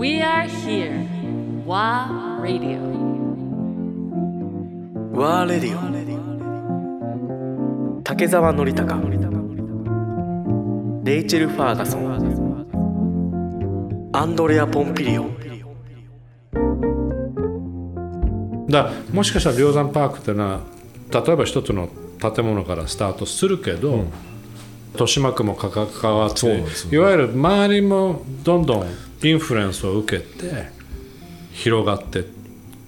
We are here. WA Radio. ワーレディオ竹澤典孝レイチェル・ファーガソンアンドレア・ポンピリオだもしかしたら梁山パークっていうのは例えば一つの建物からスタートするけど、豊島区も関わってそうなんですよいわゆる周りもどんどんインフルエンスを受けて広がってい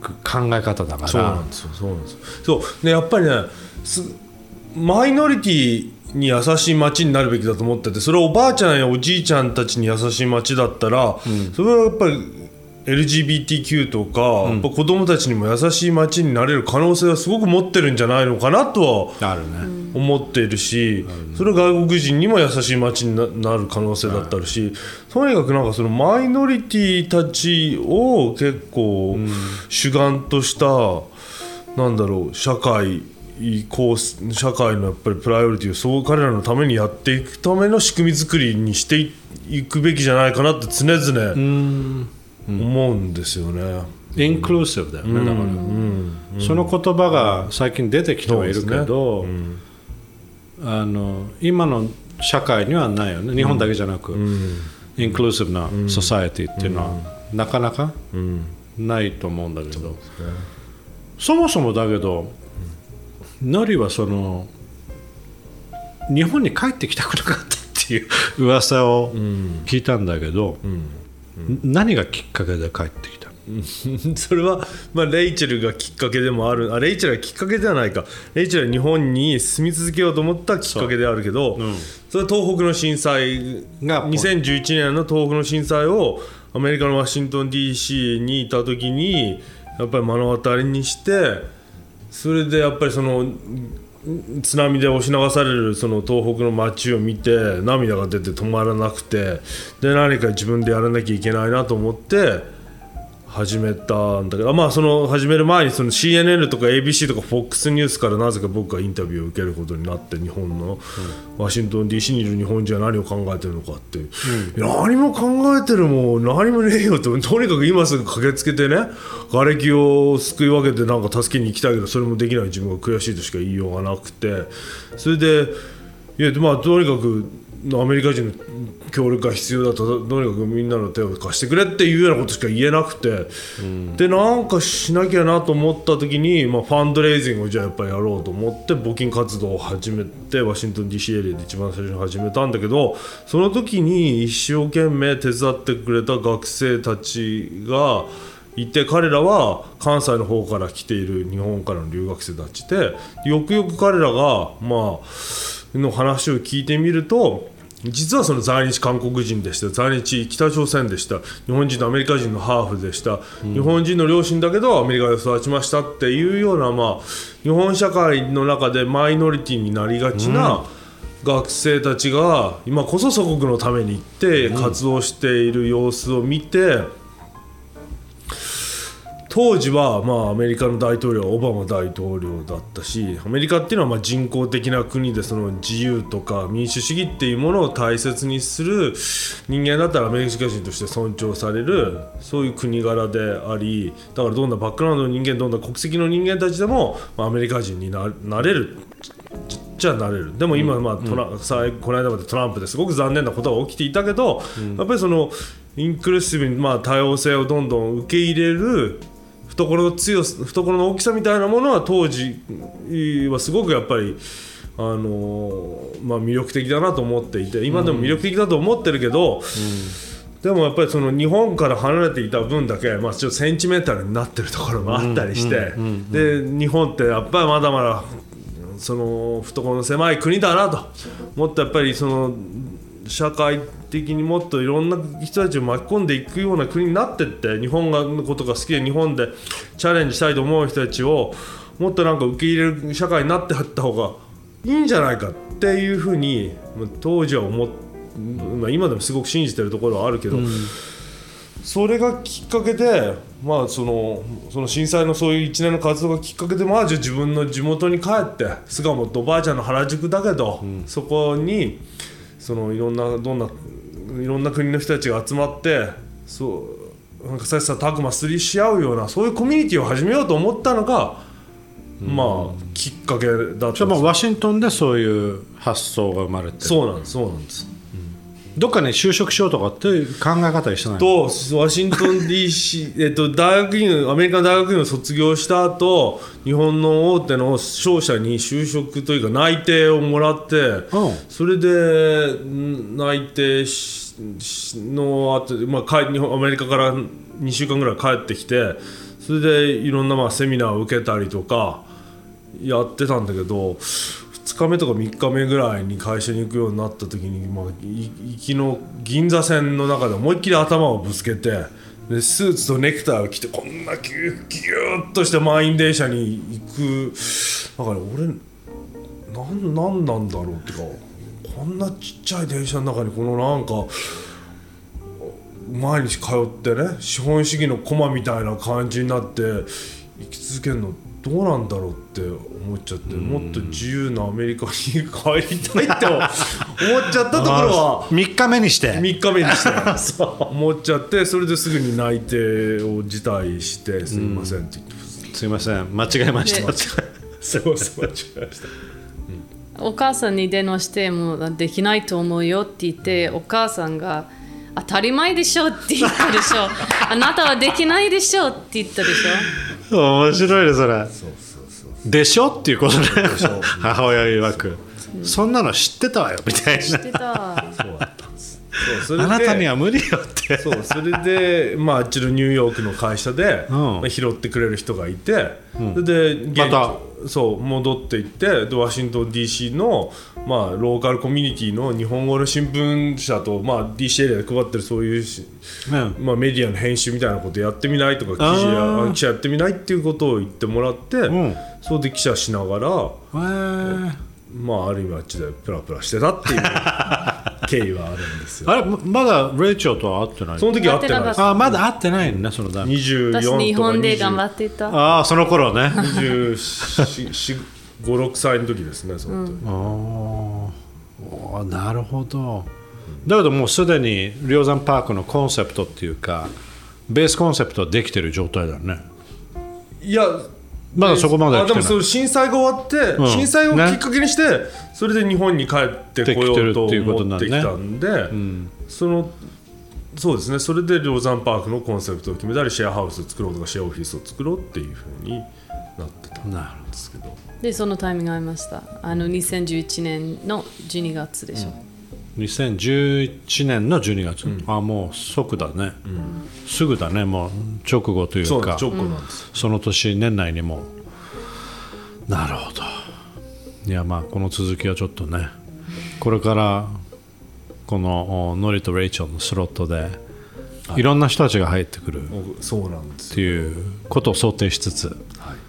く考え方だから。そうなんですよそうなんですよ。そう。ねやっぱりねすマイノリティに優しい街になるべきだと思っててそれはおばあちゃんやおじいちゃんたちに優しい街だったら、それはやっぱり LGBTQ とか、やっぱ子供たちにも優しい街になれる可能性はすごく持ってるんじゃないのかなとは思っているし、それは外国人にも優しい街にななる可能性だったるし、とにかくなんかそのマイノリティたちを結構主眼とした、なんだろう社会こう社会のやっぱりプライオリティをそう彼らのためにやっていくための仕組み作りにしていいくべきじゃないかなって常々思うんですよね。インクルーシブだよね、だから、その言葉が最近出てきてはいるけど、あの今の社会にはないよね。日本だけじゃなく、インクルーシブなソサエティっていうのは、なかなかないと思うんだけど、そもそもだけど、ノリはその日本に帰ってきたくなかったっていう噂を聞いたんだけど、何がきっかけで帰ってきた？それは、まあ、レイチェルがきっかけでもある。あレイチェルがきっかけではないか。レイチェルは日本に住み続けようと思ったきっかけであるけどそ,、れは東北の震災が2011年の東北の震災をアメリカのワシントン DC にいた時にやっぱり目の当たりにしてそれでやっぱりその津波で押し流されるその東北の街を見て涙が出て止まらなくてで何か自分でやらなきゃいけないなと思って始めたんだけどまあその始める前にその CNN とか ABC とか FOX ニュースからなぜか僕がインタビューを受けることになって日本のワシントン DC にいる日本人は何を考えてるのかって、いや何も考えてるもん何もねえよととにかく今すぐ駆けつけてね瓦礫をすくい分けてなんか助けに行きたいけどそれもできない自分が悔しいとしか言いようがなくてそれでいやまあとにかくアメリカ人の協力が必要だととにかくみんなの手を貸してくれっていうようなことしか言えなくて、でなんかしなきゃなと思った時に、まあ、ファンドレイジングをじゃあやっぱりやろうと思って募金活動を始めてワシントン DC エリアで一番最初に始めたんだけどその時に一生懸命手伝ってくれた学生たちが。いて彼らは関西の方から来ている日本からの留学生たちでよくよく彼らがまあの話を聞いてみると実はその在日韓国人でした。在日北朝鮮でした。日本人とアメリカ人のハーフでした、日本人の両親だけどアメリカで育ちましたっていうような、まあ、日本社会の中でマイノリティになりがちな、学生たちが今こそ祖国のために行って活動している様子を見て、当時はまあアメリカの大統領はオバマ大統領だったしアメリカっていうのはまあ人工的な国でその自由とか民主主義っていうものを大切にする人間だったらアメリカ人として尊重されるそういう国柄でありだからどんなバックグラウンドの人間どんな国籍の人間たちでもまあアメリカ人にななれるじゃなれる。でも今、まあトラさこの間までトランプですごく残念なことが起きていたけど、やっぱりそのインクルーシブに、まあ、多様性をどんどん受け入れる懐の強さ懐の大きさみたいなものは当時はすごくやっぱり。あのまあ、魅力的だなと思っていて今でも魅力的だと思ってるけど、でもやっぱりその日本から離れていた分だけ、まあ、ちょっとセンチメンタルになってるところもあったりしてで日本ってやっぱりまだまだその懐の狭い国だなともっとやっぱりその社会的にもっといろんな人たちを巻き込んでいくような国になってって日本のことが好きで日本でチャレンジしたいと思う人たちをもっとなんか受け入れる社会になっていった方がいいんじゃないかっていうふうにまあ当時は思っまあ、今でもすごく信じてるところはあるけど、それがきっかけで、まあ、そのその震災のそういう一年の活動がきっかけで、まあ、じゃあ自分の地元に帰って巣鴨とおばあちゃんの原宿だけど、そこにそのいろんなどんないろんな国の人たちが集まってそうなんか切磋琢磨すりし合うようなそういうコミュニティを始めようと思ったのが、まあきっかけだったんですじゃあまあワシントンでそういう発想が生まれてそうなんですそうなんですどっかに就職しようとかっていう考え方一緒ないとワシントン DC、えっと、大学院アメリカの大学院を卒業した後日本の大手の商社に就職というか内定をもらって、うん。それでん内定の後、まあ、帰日本アメリカから2週間ぐらい帰ってきてそれでいろんなまあセミナーを受けたりとかやってたんだけど2日目とか3日目ぐらいに会社に行くようになった時に、まあ、行きの銀座線の中で思いっきり頭をぶつけてでスーツとネクタイを着てこんなギュッギュッとして満員電車に行く。だから俺ななんなんだろうっていうかこんなちっちゃい電車の中にこのなんか毎日通ってね資本主義の駒みたいな感じになって生き続けるのってどうなんだろうって思っちゃってもっと自由なアメリカに帰りたいって思っちゃったところは 3日目にして。3日目にして。思っちゃってそれですぐに内定を辞退してすいませんって。言ってますすいません。間違えました。ね。すいません間違えました。お母さんに電話してもうできないと思うよって言ってお母さんが当たり前でしょって言ったでしょ。あなたはできないでしょって言ったでしょ面白いねそれ。そうそうそうでしょ？っていうことね。母親曰く。そんなの知ってたわよみたい知ってたそれあなたには無理よって。そうそれで、まあ、あっちのニューヨークの会社で、うん。まあ拾ってくれる人がいて、それで現また？そう戻っていってでワシントン DC の、まあ、ローカルコミュニティの日本語の新聞社と、まあ、DC エリアで配ってるそういうし、うんまあ、メディアの編集みたいなことやってみないとか記事や記者やってみないっていうことを言ってもらって、ん。それで記者しながら、えー。まあ、ある意味あっちでプラプラしてたっていう 経緯はあるんですよ。あれままだレイチェルとは会ってない？その時は会ってないです。あまだ会ってないのねその段24とか私日本で20頑張ってた。ああその頃ね。56歳の時ですねその時、あー。おーなるほど。だけどもうすでに梁山パークのコンセプトっていうかベースコンセプトはできてる状態だよね。いやまだそこまではあでも来てない。その震災が終わって、うん。震災をきっかけにして、それで日本に帰ってこようと思ってきたんで、そのそうですね。それで梁山パークのコンセプトを決めたりシェアハウスを作ろうとかシェアオフィスを作ろうっていうふうになってたんなるですけど。でそのタイミングがありました。あの2011年の12月でしょ、2011年の12月、あもう即だね、すぐだねもう直後といそううかその年年内にも。なるほど。いやまあこの続きはちょっとね。これからこのおノリとレイチェルのスロットでい。ろんな人たちが入ってくる。っ僕そうなんですていうことを想定しつつ。はい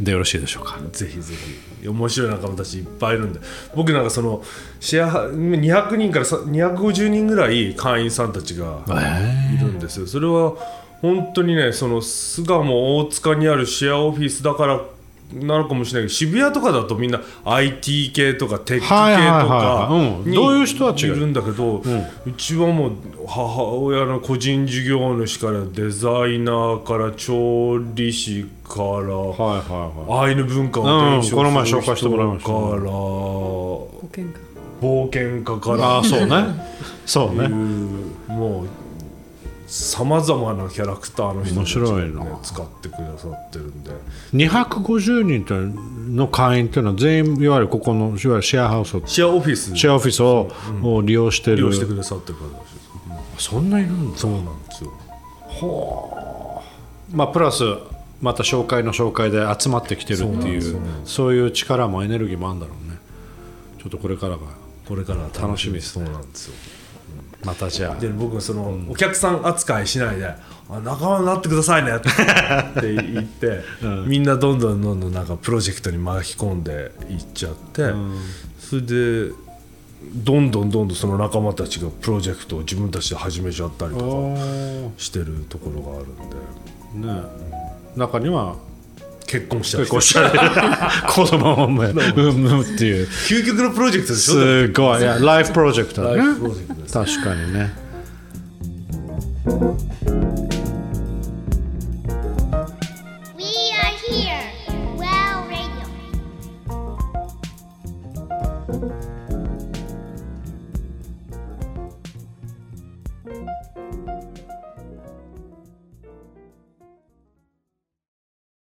でよろしいでしょうか？ぜひぜひ。面白い仲間たちいっぱいいるんで。僕なんかそのシェア200人からさ250人ぐらい会員さんたちがいるんですよ。それは本当にねその巣鴨大塚にあるシェアオフィスだからなのかもしれないけど渋谷とかだとみんな IT 系とかテック系とかにどういう人たちが？いるんだけど、うちはもう母親の個人事業主からデザイナーから調理師から、はいはいはアイヌ文化を伝承うんこの前紹介してもらいましたか。ら冒険家から。あそうね。そういうねもうさまざまなキャラクターの人たちが、ね使ってくださってるんで。250人との会員っていうのは全員いわゆるここのいわゆるシェアハウスをシェアオフィス。シェアオフィスを,、を利用してる。利用してくださってる方です。そんないるんだ。そうなんですよ。まあプラスまた紹介の紹介で集まってきてるっていうそういう力もエネルギーもあるんだろうね。ちょっとこれからがこれから楽しみです。そうねなんですよまたじゃあ。で僕はその、お客さん扱いしないであ仲間になってくださいね。って言って、みんなどんどんどんどんなんかプロジェクトに巻き込んでいっちゃって、それでどんどんどんどんその仲間たちがプロジェクトを自分たちで始めちゃったりとおかー。してるところがあるんで。ね中には結婚したり結構しゃれる子供を産むっていう。究極のプロジェクトでしょ？すごい。ライフプロジェクトだね。確かにね